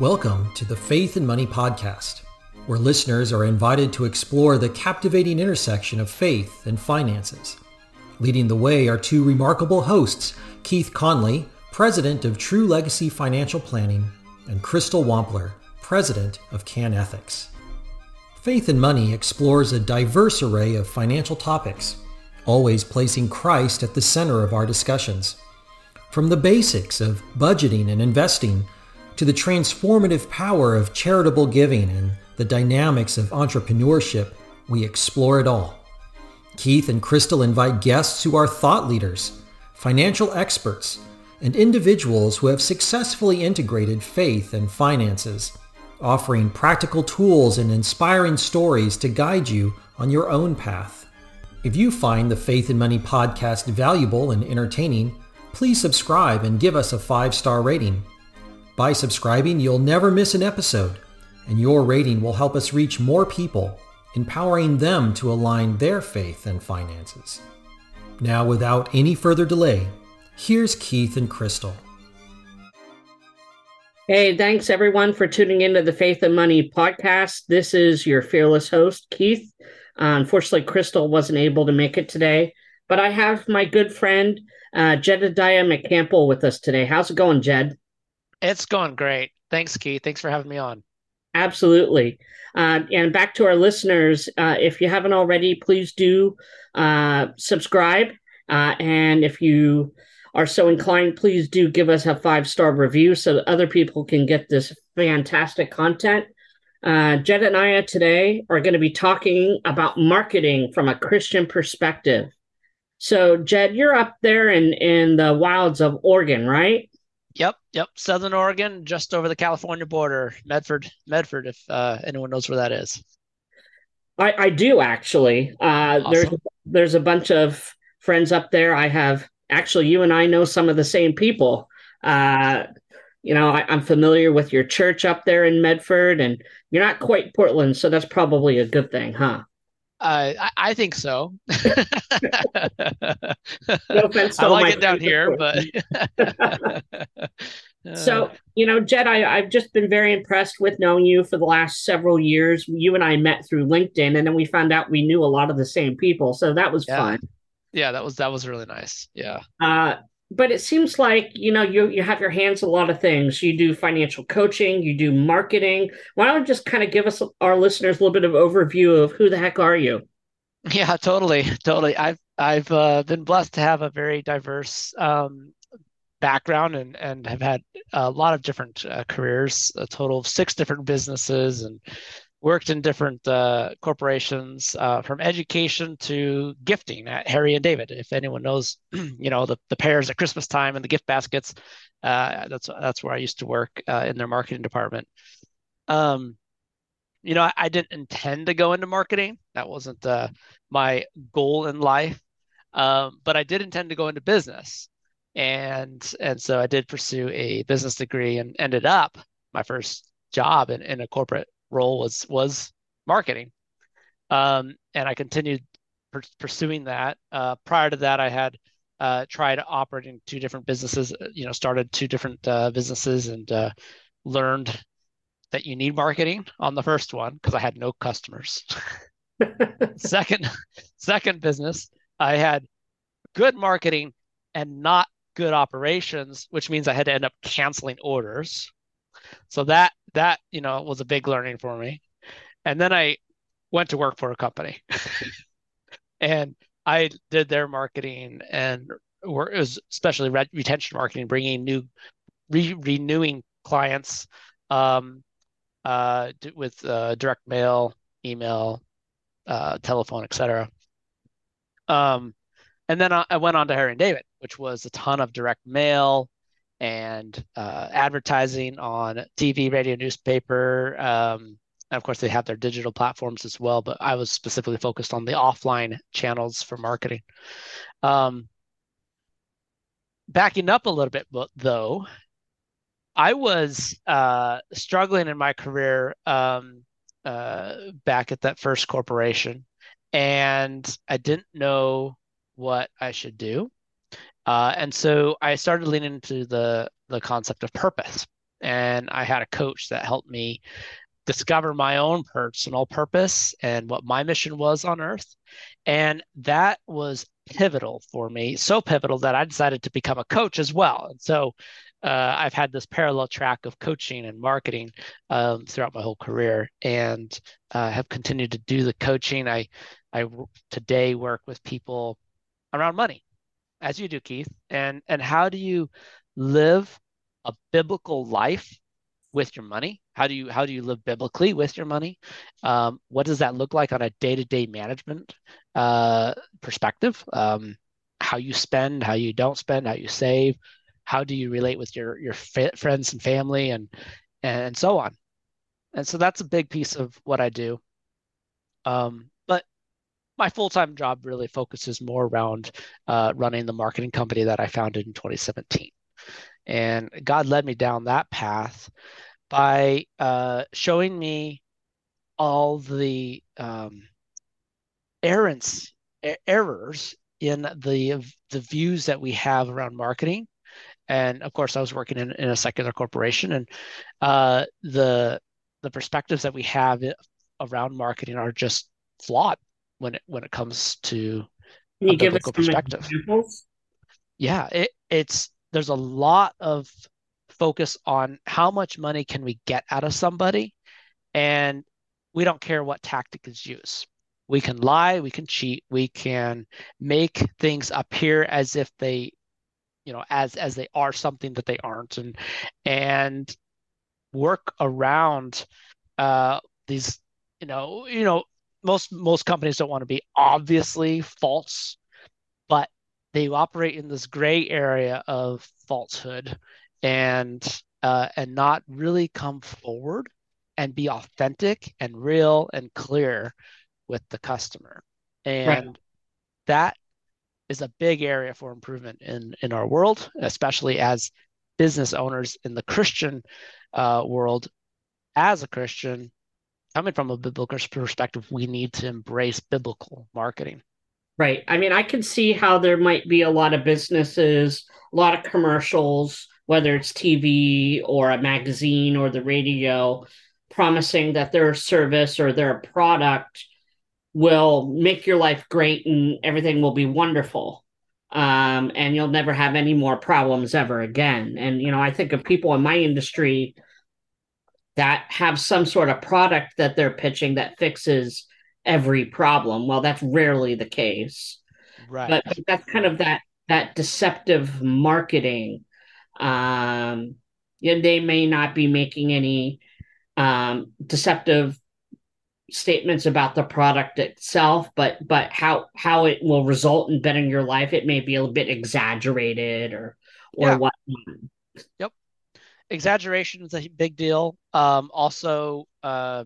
Welcome to the Faith and Money Podcast, where listeners are invited to explore the captivating intersection of faith and finances. Leading the way are two remarkable hosts, Keith Conley, President of True Legacy Financial Planning, and Crystal Wampler, President of Can Ethics. Faith and Money explores a diverse array of financial topics, always placing Christ at the center of our discussions. From the basics of budgeting and investing to the transformative power of charitable giving and the dynamics of entrepreneurship, we explore it all. Keith and Crystal invite guests who are thought leaders, financial experts, and individuals who have successfully integrated faith and finances, offering practical tools and inspiring stories to guide you on your own path. If you find the Faith and Money podcast valuable and entertaining, please subscribe and give us a five star rating. By subscribing, you'll never miss an episode, and your rating will help us reach more people, empowering them to align their faith and finances. Now, without any further delay, here's Keith and Crystal. Hey, thanks everyone for tuning into the Faith and Money podcast. This is your fearless host, Keith. Uh, unfortunately, Crystal wasn't able to make it today, but I have my good friend, uh, Jedediah McCampbell, with us today. How's it going, Jed? It's going great. Thanks, Keith. Thanks for having me on. Absolutely. Uh, and back to our listeners, uh, if you haven't already, please do uh, subscribe. Uh, and if you are so inclined, please do give us a five star review so that other people can get this fantastic content. Uh, Jed and I today are going to be talking about marketing from a Christian perspective. So, Jed, you're up there in, in the wilds of Oregon, right? Yep, yep. Southern Oregon, just over the California border, Medford, Medford. If uh, anyone knows where that is, I, I do actually. Uh, awesome. There's there's a bunch of friends up there. I have actually. You and I know some of the same people. Uh, you know, I, I'm familiar with your church up there in Medford, and you're not quite Portland, so that's probably a good thing, huh? Uh, I, I, think so. no offense I like it down here, but so you know, Jed, I, I've just been very impressed with knowing you for the last several years. You and I met through LinkedIn, and then we found out we knew a lot of the same people, so that was yeah. fun. Yeah, that was that was really nice. Yeah. Uh, but it seems like you know you you have your hands a lot of things. You do financial coaching, you do marketing. Why don't you just kind of give us our listeners a little bit of overview of who the heck are you? Yeah, totally, totally. I've I've uh, been blessed to have a very diverse um, background and and have had a lot of different uh, careers, a total of six different businesses, and worked in different uh, corporations uh, from education to gifting at Harry and David. If anyone knows, you know the, the pears at Christmas time and the gift baskets, uh, that's that's where I used to work uh, in their marketing department. Um, you know, I, I, didn't intend to go into marketing. That wasn't uh, my goal in life, um, but I did intend to go into business, and and so I did pursue a business degree and ended up my first job in, in a corporate role was was marketing, um, and I continued per- pursuing that. Uh, prior to that, I had uh, tried operating two different businesses. Uh, you know, started two different uh, businesses and uh, learned that you need marketing on the first one because I had no customers. second, second business, I had good marketing and not good operations, which means I had to end up canceling orders. So that that you know was a big learning for me. And then I went to work for a company, and I did their marketing and it was especially retention marketing, bringing new, re- renewing clients um, uh, with uh, direct mail, email, uh, telephone, etc. Um, and then I, I went on to Harry and David, which was a ton of direct mail, and uh, advertising on TV, radio, newspaper. Um, and of course, they have their digital platforms as well. But I was specifically focused on the offline channels for marketing. Um, backing up a little bit, though, I was uh, struggling in my career um, uh, back at that first corporation, and I didn't know what I should do. Uh, and so I started leaning into the the concept of purpose and I had a coach that helped me discover my own personal purpose and what my mission was on earth. And that was pivotal for me, so pivotal that I decided to become a coach as well. And so uh, I've had this parallel track of coaching and marketing um, throughout my whole career, and uh, have continued to do the coaching. I I today work with people around money, as you do, Keith. And and how do you live a biblical life with your money? How do you how do you live biblically with your money? Um, what does that look like on a day to day management uh, perspective? Um, how you spend, how you don't spend, how you save, how do you relate with your your friends and family and and so on. And so that's a big piece of what i do. Um, but my full-time job really focuses more around uh, running the marketing company that i founded in 2017 and god led me down that path by uh, showing me all the um, errants errors in the the views that we have around marketing and of course, I was working in, in a secular corporation, and uh, the the perspectives that we have around marketing are just flawed when it when it comes to Can you a give us perspective. Examples? Yeah, it, it's there's a lot of focus on how much money can we get out of somebody, and we don't care what tactic is used. We can lie, we can cheat, we can make things appear as if they you know as as they are something that they aren't and and work around uh these you know you know most most companies don't want to be obviously false but they operate in this gray area of falsehood and uh, and not really come forward and be authentic and real and clear with the customer and right. that is a big area for improvement in in our world, especially as business owners in the Christian uh, world. As a Christian, coming from a biblical perspective, we need to embrace biblical marketing. Right. I mean, I can see how there might be a lot of businesses, a lot of commercials, whether it's TV or a magazine or the radio, promising that their service or their product will make your life great and everything will be wonderful. Um, and you'll never have any more problems ever again. And, you know, I think of people in my industry that have some sort of product that they're pitching that fixes every problem. Well, that's rarely the case. Right. But, but that's kind of that that deceptive marketing. Um, they may not be making any um, deceptive statements about the product itself, but but how how it will result in bettering your life, it may be a bit exaggerated or or yeah. what. Yep, exaggeration is a big deal. Um, also, uh,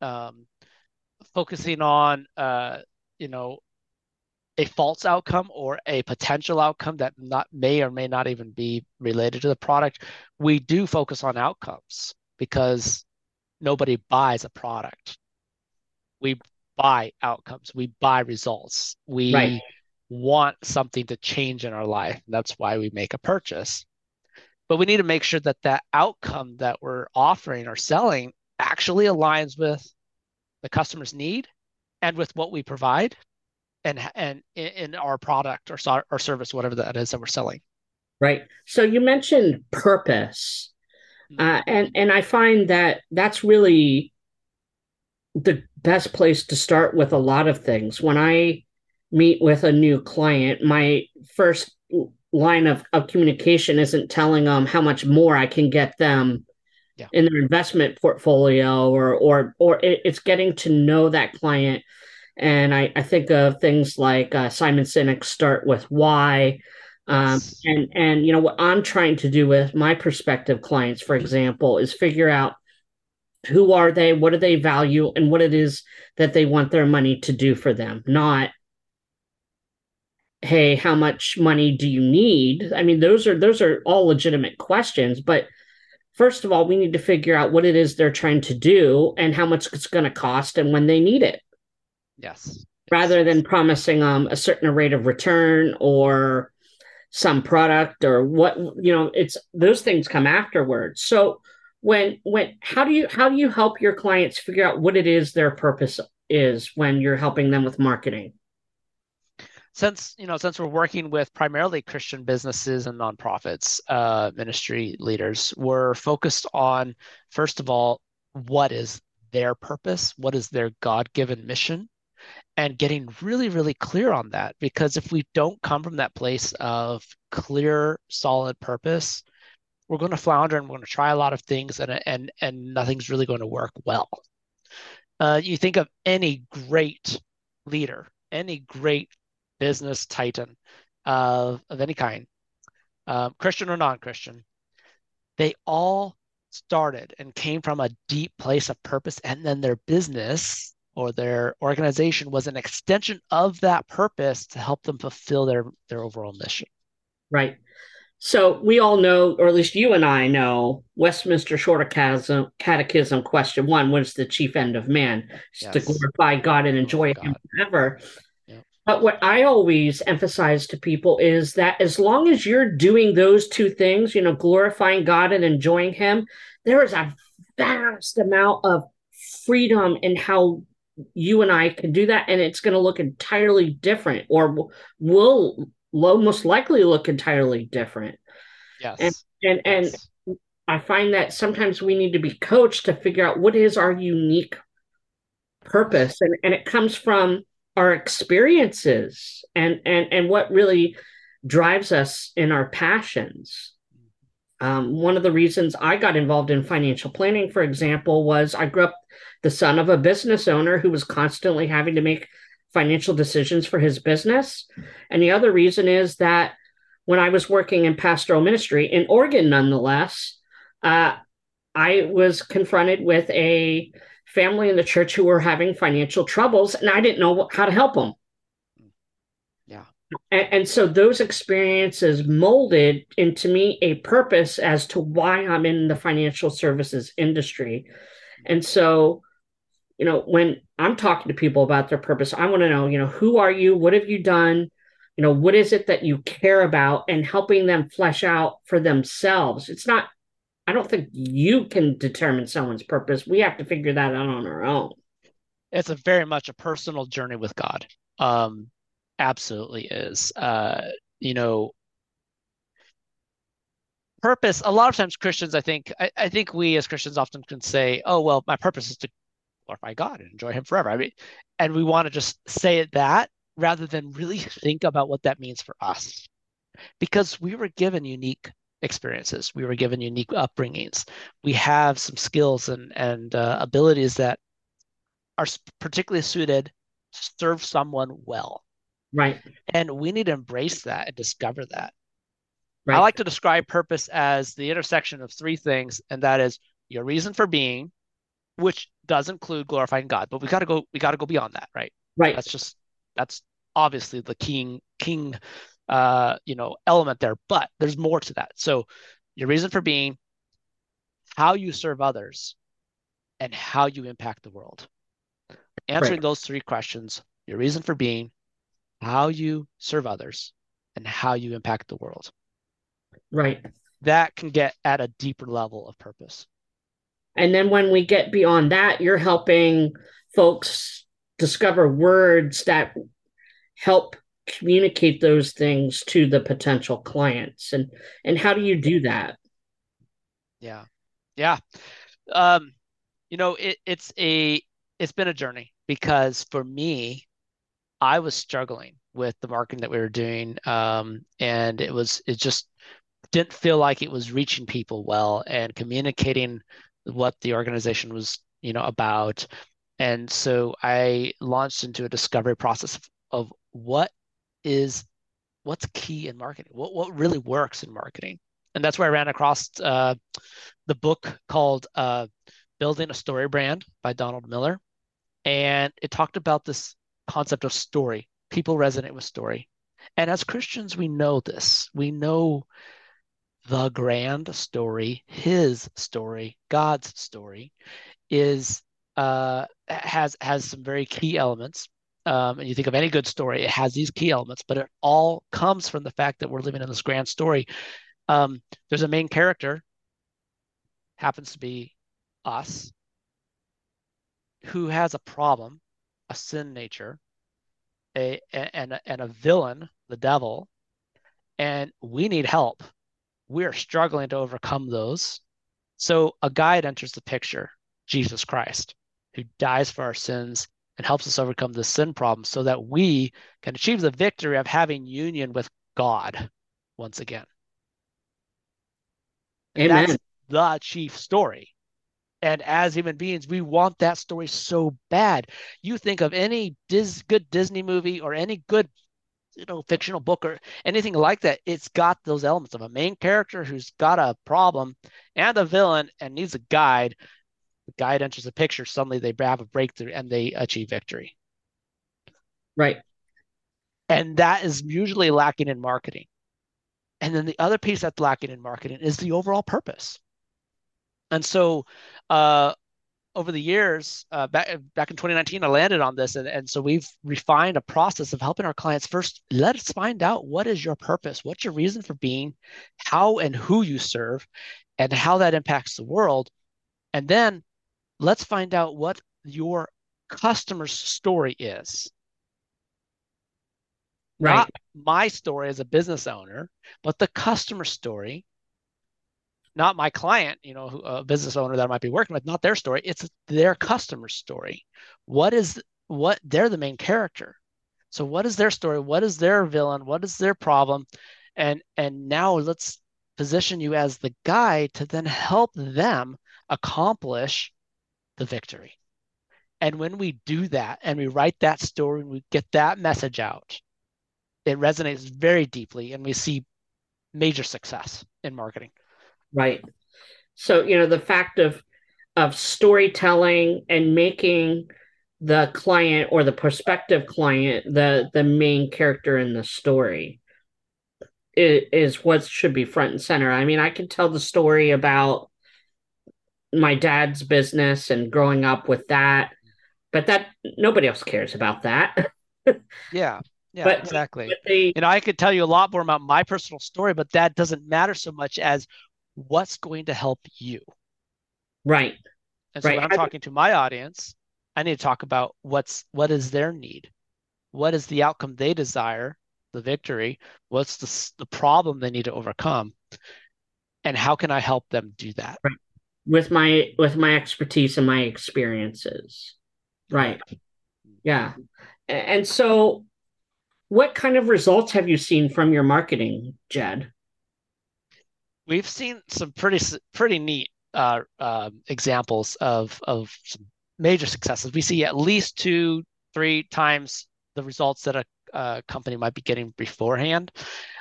um, focusing on uh, you know a false outcome or a potential outcome that not may or may not even be related to the product. We do focus on outcomes because nobody buys a product we buy outcomes, we buy results, we right. want something to change in our life. That's why we make a purchase. But we need to make sure that that outcome that we're offering or selling actually aligns with the customer's need and with what we provide and and in our product or, or service whatever that is that we're selling right so you mentioned purpose mm-hmm. uh, and and i find that that's really the best place to start with a lot of things. When I meet with a new client, my first line of, of communication isn't telling them how much more I can get them yeah. in their investment portfolio or or or it's getting to know that client. And I, I think of things like uh, Simon Sinek start with why. Um, and and you know what I'm trying to do with my prospective clients, for example, is figure out who are they what do they value and what it is that they want their money to do for them not hey how much money do you need? I mean those are those are all legitimate questions but first of all we need to figure out what it is they're trying to do and how much it's going to cost and when they need it. Yes. Rather than promising um a certain rate of return or some product or what you know it's those things come afterwards. So when when how do you how do you help your clients figure out what it is their purpose is when you're helping them with marketing? Since you know since we're working with primarily christian businesses and nonprofits uh, ministry leaders we're focused on first of all what is their purpose? What is their god-given mission? And getting really really clear on that because if we don't come from that place of clear solid purpose we're going to flounder and we're going to try a lot of things and and and nothing's really going to work well. Uh, you think of any great leader any great business titan of, of any kind um, christian or non-christian they all started and came from a deep place of purpose and then their business or their organization was an extension of that purpose to help them fulfill their their overall mission. Right so we all know or at least you and i know westminster shorter catechism, catechism question one what is the chief end of man yes. to glorify god and oh, enjoy god. him forever but what I always emphasize to people is that as long as you're doing those two things, you know, glorifying God and enjoying Him, there is a vast amount of freedom in how you and I can do that, and it's going to look entirely different, or will most likely look entirely different. Yes, and and yes. and I find that sometimes we need to be coached to figure out what is our unique purpose, and and it comes from our experiences and and and what really drives us in our passions. Um, one of the reasons I got involved in financial planning, for example, was I grew up the son of a business owner who was constantly having to make financial decisions for his business. And the other reason is that when I was working in pastoral ministry in Oregon, nonetheless, uh, I was confronted with a family in the church who were having financial troubles, and I didn't know how to help them. Yeah. And, and, so those experiences molded into me a purpose as to why I'm in the financial services industry. And so you know, when I'm talking to people about their purpose, I want to know, you know, who are you? What have you done? You know, what is it that you care about and helping them flesh out for themselves? It's not, I don't think you can determine someone's purpose. We have to figure that out on our own. It's a very much a personal journey with God. Um, absolutely is. Uh, you know, purpose a lot of times christians i think I, I, think we as christians often can say oh well my purpose is to glorify God and enjoy Him forever. I mean, and we want to just say it that rather than really think about what that means for us, because we were given unique experiences, we were given unique upbringings, we have some skills and and uh, abilities that are particularly suited to serve someone well. Right. And we need to embrace that and discover that. Right. I like to describe purpose as the intersection of three things, and that is your reason for being, which does include glorifying God, but we got to go. We got to go beyond that, right? Right. That's just that's obviously the king king, uh, you know, element there. But there's more to that. So your reason for being, how you serve others, and how you impact the world. Answering right. those three questions: your reason for being, how you serve others, and how you impact the world. Right. That can get at a deeper level of purpose. And then when we get beyond that, you're helping folks discover words that help communicate those things to the potential clients. And and how do you do that? Yeah. Yeah. Um, you know, it, it's a it's been a journey because for me, I was struggling with the marketing that we were doing. Um, and it was it just didn't feel like it was reaching people well and communicating what the organization was, you know, about. And so I launched into a discovery process of, what is what's key in marketing, what what really works in marketing, and that's where I ran across uh, the book called uh, "Building a Story Brand" by Donald Miller, and it talked about this concept of story. People resonate with story, and as Christians, we know this. We know the grand story, his story, God's story, is uh, has has some very key elements. um, and you think of any good story, it has these key elements, but it all comes from the fact that we're living in this grand story. Um, there's a main character, happens to be us, who has a problem, a sin nature, a and and a villain, the devil, and we need help. We are struggling to overcome those. So a guide enters the picture, Jesus Christ, who dies for our sins and helps us overcome the sin problem so that we can achieve the victory of having union with God once again. Amen. That's the chief story. And as human beings, we want that story so bad. You think of any Dis- good Disney movie or any good you know fictional book or anything like that it's got those elements of a main character who's got a problem and a villain and needs a guide. The guide enters the picture suddenly they have a breakthrough and they achieve victory. Right. And that is usually lacking in marketing. And then the other piece that's lacking in marketing is the overall purpose. And so uh, over the years, uh, back back in 2019, I landed on this, and, and so we've refined a process of helping our clients first. Let us find out what is your purpose, what's your reason for being, how and who you serve, and how that impacts the world, and then let's find out what your customer's story is. Right. Not my story as a business owner, but the customer story not my client, you know, a business owner that I might be working with, not their story. It's their customer story. What is what they're the main character. So what is their story? What is their villain? What is their problem? And and now let's position you as the guide to then help them accomplish the victory. And when we do that and we write that story and we get that message out, it resonates very deeply and we see major success in marketing. Right. So, you know, the fact of of storytelling and making the client or the prospective client the the main character in the story is, is what should be front and center. I mean, I can tell the story about my dad's business and growing up with that, but that nobody else cares about that. yeah. Yeah, but, exactly. But they, and I could tell you a lot more about my personal story, but that doesn't matter so much as what's going to help you. Right. And so right. when I'm talking to my audience, I need to talk about what's what is their need, what is the outcome they desire, the victory, what's the the problem they need to overcome, and how can I help them do that? Right. With my with my expertise and my experiences. Right. Yeah. And so what kind of results have you seen from your marketing, Jed? We've seen some pretty pretty neat uh, uh, examples of of some major successes. We see at least two, three times the results that a, a company might be getting beforehand.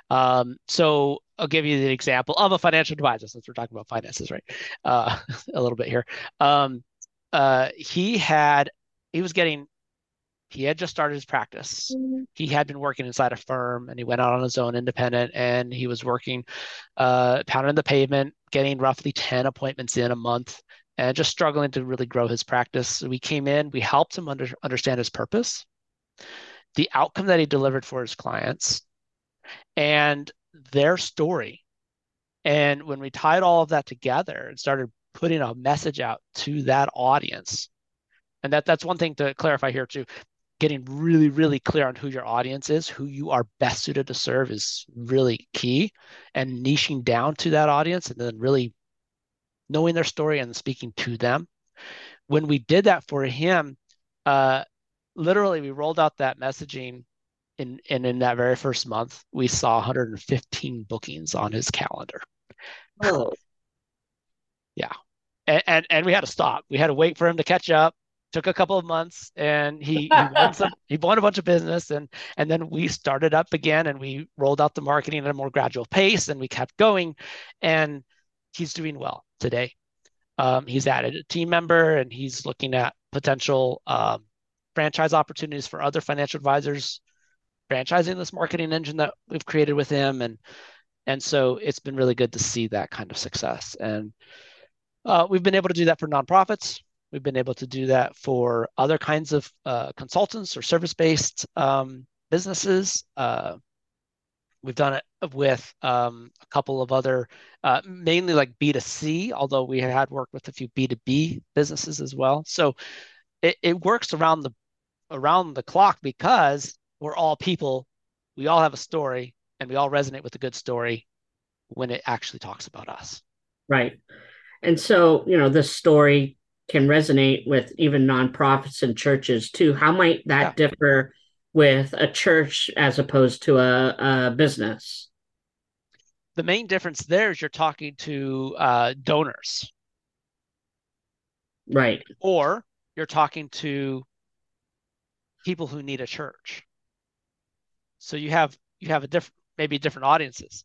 Um, so I'll give you the example of a financial advisor since we're talking about finances, right? Uh, a little bit here. Um, uh, he had he was getting he had just started his practice. Mm-hmm. He had been working inside a firm and he went out on his own independent and he was working, uh, pounding the pavement, getting roughly 10 appointments in a month and just struggling to really grow his practice. So we came in, we helped him under, understand his purpose, the outcome that he delivered for his clients, and their story. And when we tied all of that together and started putting a message out to that audience, and that that's one thing to clarify here too getting really, really clear on who your audience is, who you are best suited to serve is really key. And niching down to that audience and then really knowing their story and speaking to them. When we did that for him, uh, literally we rolled out that messaging in, and in that very first month, we saw 115 bookings on his calendar. Oh. yeah. And, and, and we had to stop. We had to wait for him to catch up took a couple of months and he, he won some he won a bunch of business and and then we started up again and we rolled out the marketing at a more gradual pace and we kept going and he's doing well today. Um, he's added a team member and he's looking at potential um, franchise opportunities for other financial advisors franchising this marketing engine that we've created with him. And and so it's been really good to see that kind of success. And uh, we've been able to do that for nonprofits We've been able to do that for other kinds of uh, consultants or service based um, businesses. Uh, we've done it with um, a couple of other, uh, mainly like B2C, although we had worked with a few B2B businesses as well. So it, it works around the around the clock because we're all people. We all have a story and we all resonate with a good story when it actually talks about us. Right. And so, you know, this story can resonate with even nonprofits and churches too. How might that yeah. differ with a church as opposed to a, a, business? The main difference there is you're talking to uh, donors. Right. Or you're talking to people who need a church. So you have you have a different maybe different audiences.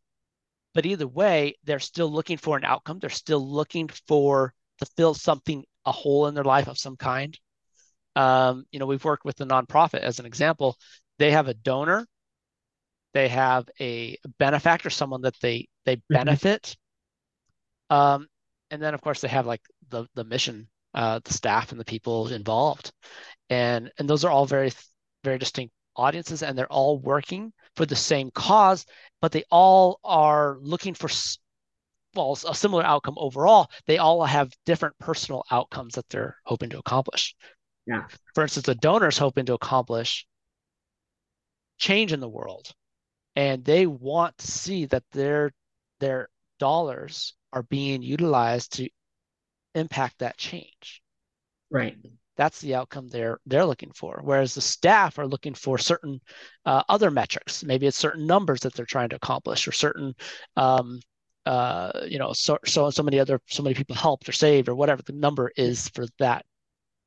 But either way, they're still looking for an outcome. They're still looking for to fill something a hole in their life of some kind. Um, you know, we've worked with the nonprofit as an example. They have a donor, they have a benefactor, someone that they they mm-hmm. benefit, um, and then of course they have like the the mission, uh, the staff and the people involved, and and those are all very very distinct audiences, and they're all working for the same cause, but they all are looking for well, a similar outcome overall, they all have different personal outcomes that they're hoping to accomplish. Yeah. For instance, the donor's hoping to accomplish change in the world, and they want to see that their their dollars are being utilized to impact that change. Right. That's the outcome they're they're looking for. Whereas the staff are looking for certain uh, other metrics. Maybe it's certain numbers that they're trying to accomplish, or certain um, uh, you know, so so so many other so many people helped or saved or whatever the number is for that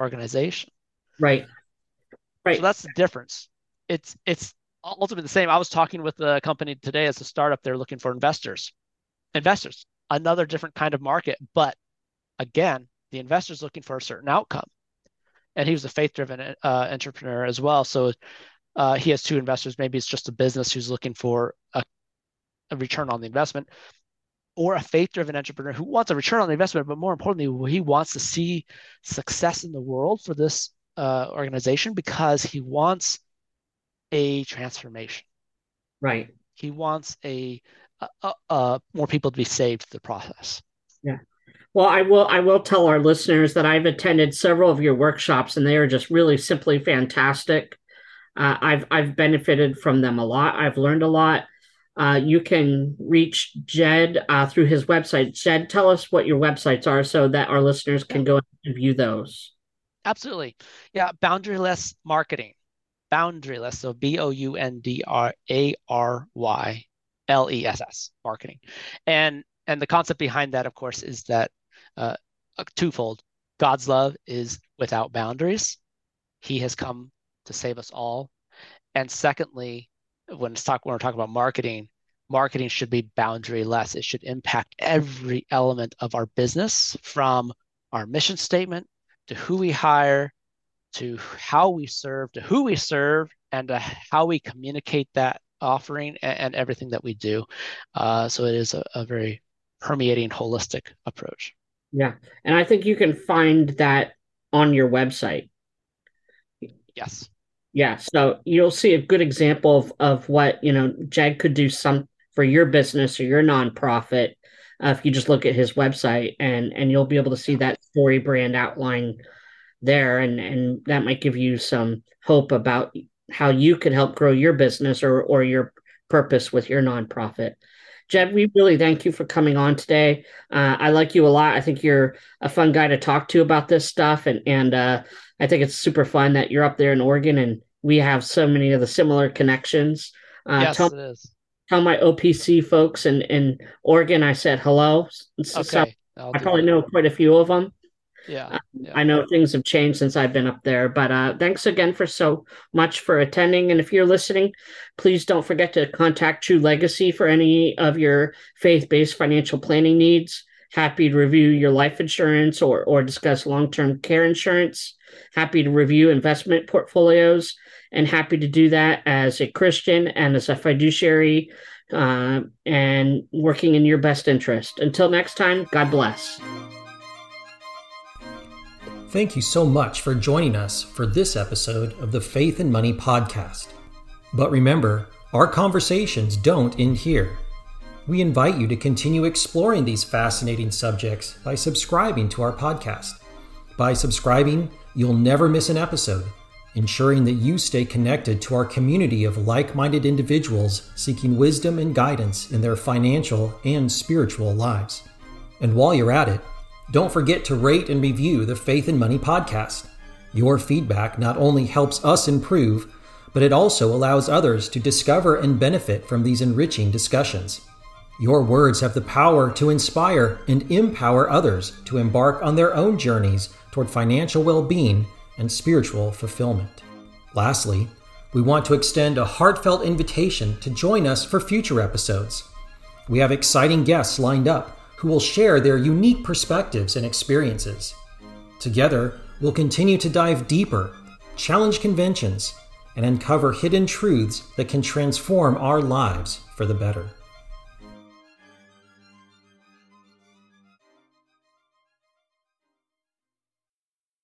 organization. Right. Right. So that's the difference. It's it's ultimately the same. I was talking with a company today as a startup. They're looking for investors. Investors, another different kind of market, but again, the investor's looking for a certain outcome. And he was a faith-driven uh, entrepreneur as well. So uh, he has two investors. Maybe it's just a business who's looking for a, a return on the investment or a faith driven entrepreneur who wants a return on the investment, but more importantly, he wants to see success in the world for this uh, organization because he wants a transformation. Right. He wants a, a, a more people to be saved through the process. Yeah. Well, I will. I will tell our listeners that I've attended several of your workshops, and they are just really simply fantastic. Uh, I've I've benefited from them a lot. I've learned a lot uh, you can reach Jed uh, through his website. Jed, tell us what your websites are so that our listeners can go and view those. Absolutely. Yeah, boundaryless marketing. Boundaryless. So B O U N D R A R Y L E S S marketing. And and the concept behind that, of course, is that uh, twofold. God's love is without boundaries. He has come to save us all. And secondly, when it's talk when we're talking about marketing, marketing should be boundaryless. It should impact every element of our business from our mission statement to who we hire to how we serve to who we serve and to how we communicate that offering and, and everything that we do. Uh, so it is a, a very permeating holistic approach. Yeah. And I think you can find that on your website. Yes. Yeah, so you'll see a good example of, of what you know Jag could do some for your business or your nonprofit uh, if you just look at his website and and you'll be able to see that story brand outline there and and that might give you some hope about how you could help grow your business or or your purpose with your nonprofit. Jed, we really thank you for coming on today. Uh, I like you a lot. I think you're a fun guy to talk to about this stuff, and and uh, I think it's super fun that you're up there in Oregon and we have so many of the similar connections. Uh, yes, tell, it is. Tell my OPC folks in, in Oregon I said hello. So, okay. I probably that. know quite a few of them. Yeah, uh, yeah, I know things have changed since I've been up there, but uh, thanks again for so much for attending. And if you're listening, please don't forget to contact True Legacy for any of your faith based financial planning needs. Happy to review your life insurance or, or discuss long term care insurance. Happy to review investment portfolios and happy to do that as a Christian and as a fiduciary uh, and working in your best interest. Until next time, God bless. Thank you so much for joining us for this episode of the Faith and Money Podcast. But remember, our conversations don't end here. We invite you to continue exploring these fascinating subjects by subscribing to our podcast. By subscribing, you'll never miss an episode, ensuring that you stay connected to our community of like minded individuals seeking wisdom and guidance in their financial and spiritual lives. And while you're at it, don't forget to rate and review the Faith and Money podcast. Your feedback not only helps us improve, but it also allows others to discover and benefit from these enriching discussions. Your words have the power to inspire and empower others to embark on their own journeys toward financial well being and spiritual fulfillment. Lastly, we want to extend a heartfelt invitation to join us for future episodes. We have exciting guests lined up who will share their unique perspectives and experiences. Together, we'll continue to dive deeper, challenge conventions, and uncover hidden truths that can transform our lives for the better.